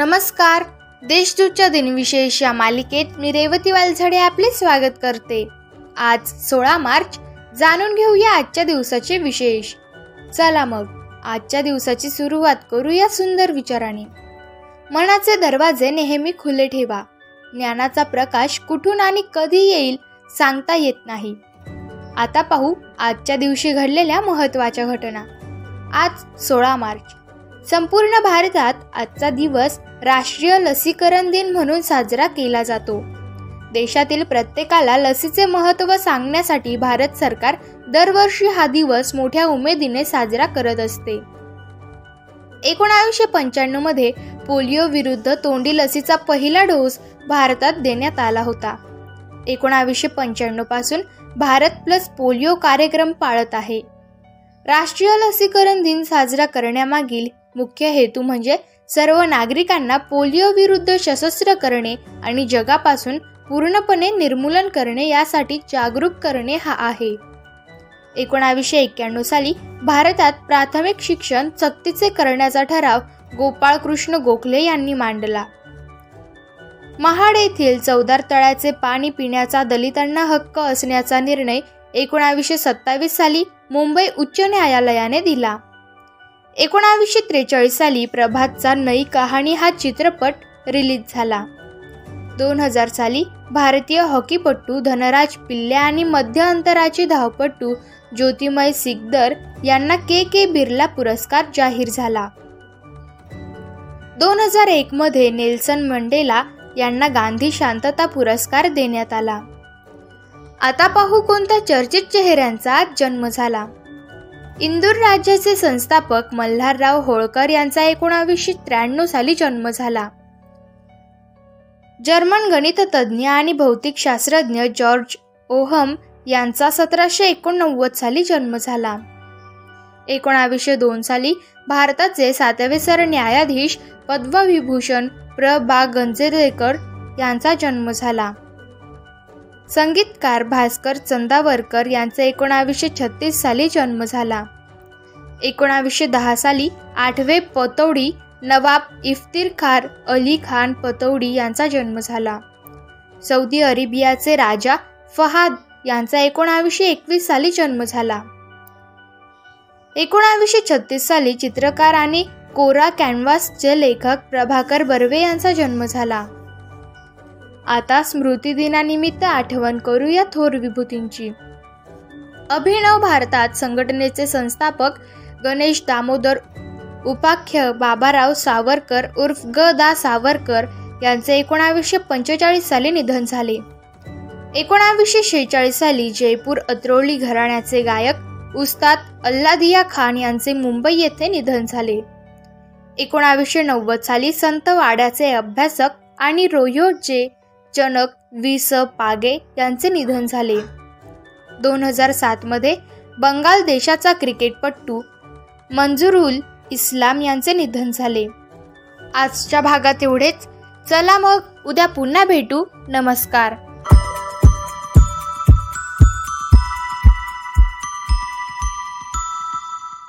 नमस्कार. देशदूतच्या दिनविशेष या मालिकेत मी रेवती वालझडे आपले स्वागत करते. आज सोळा मार्च जाणून घेऊया आजच्या दिवसाचे विशेष. चला मग आजच्या दिवसाची सुरुवात करूया सुंदर विचाराने. मनाचे दरवाजे नेहमी खुले ठेवा. ज्ञानाचा प्रकाश कुठून आणि कधी येईल सांगता येत नाही. आता पाहू आजच्या दिवशी घडलेल्या महत्त्वाच्या घटना. आज सोळा मार्च संपूर्ण भारतात आजचा दिवस राष्ट्रीय लसीकरण दिन म्हणून साजरा केला जातो. देशातील प्रत्येकाला लसीचे महत्त्व सांगण्यासाठी भारत सरकार दरवर्षी हा दिवस मोठ्या उमेदीने साजरा करत असते. एकोणावीसशे पंच्याण्णवमध्ये पोलिओ विरुद्ध तोंडी लसीचा पहिला डोस भारतात देण्यात आला होता. एकोणावीसशे पंच्याण्णवपासून भारत प्लस पोलिओ कार्यक्रम पाळत आहे. राष्ट्रीय लसीकरण दिन साजरा करण्यामागील मुख्य हेतू म्हणजे सर्व नागरिकांना पोलिओ विरुद्ध सशस्त्र करणे आणि जगापासून पूर्णपणे निर्मूलन करणे यासाठी जागरूक करणे हा आहे. एकोणावीसशे एक्क्याण्णव साली भारतात प्राथमिक शिक्षण सक्तीचे करण्याचा ठराव गोपाळकृष्ण गोखले यांनी मांडला. महाड येथील चौदार तळ्याचे पाणी पिण्याचा दलितांना हक्क असण्याचा निर्णय एकोणावीसशे सत्तावीस साली मुंबई उच्च न्यायालयाने दिला. एकोणावीसशे त्रेचाळीस साली प्रभातचा नई कहाणी हा चित्रपट रिलीज झाला. दोन हजार साली भारतीय हॉकीपटू धनराज पिल्ले आणि मध्य अंतराचे धावपटू ज्योतिमय सिकदर यांना के के बिर्ला पुरस्कार जाहीर झाला. दोन हजार एक मध्ये नेल्सन मंडेला यांना गांधी शांतता पुरस्कार देण्यात आला. आता पाहू कोणत्या चर्चित चेहऱ्यांचा जन्म झाला. इंदूर राज्याचे संस्थापक मल्हारराव होळकर यांचा एकोणावीसशे त्र्याण्णव साली जन्म झाला. जर्मन गणिततज्ज्ञ आणि भौतिकशास्त्रज्ञ जॉर्ज ओहम यांचा सतराशे एकोणनव्वद साली जन्म झाला. एकोणावीसशे दोन साली भारताचे सातवे सरन्यायाधीश पद्मविभूषण प्र. बा. गंजेदेकर यांचा जन्म झाला. संगीतकार भास्कर चंदावरकर यांचा एकोणावीसशे छत्तीस साली जन्म झाला. एकोणावीसशे दहा साली आठवे पतौडी नवाब इफ्तिरखार अली खान पतौडी यांचा जन्म झाला. सौदी अरेबियाचे राजा फहाद यांचा एकोणावीसशे एकवीस साली जन्म झाला. एकोणावीसशे छत्तीस साली चित्रकार आणि कोरा कॅनव्हासचे लेखक प्रभाकर बर्वे यांचा जन्म झाला. आता स्मृतिदिनानिमित्त आठवण करूया थोर विभूतींची. अभिनव भारतात संघटनेचे संस्थापक गणेश दामोदर उपाख्य बाबाराव सावरकर उर्फ ग. दा. सावरकर यांचे एकोणावीसशे पंचेचाळीस साली निधन झाले. एकोणावीसशे शेहेचाळीस साली जयपूर अत्रोळी घराण्याचे गायक उस्ताद अल्लादिया खान यांचे मुंबई येथे निधन झाले. एकोणावीसशे नव्वद साली संत वाड्याचे अभ्यासक आणि रोयोचे जनक वि स पागे यांचे निधन झाले. दोन हजार सातमध्ये बंगाल देशाचा क्रिकेटपटू मंजुरुल इस्लाम यांचे निधन झाले. आजच्या भागात एवढेच. चला मग उद्या पुन्हा भेटू. नमस्कार.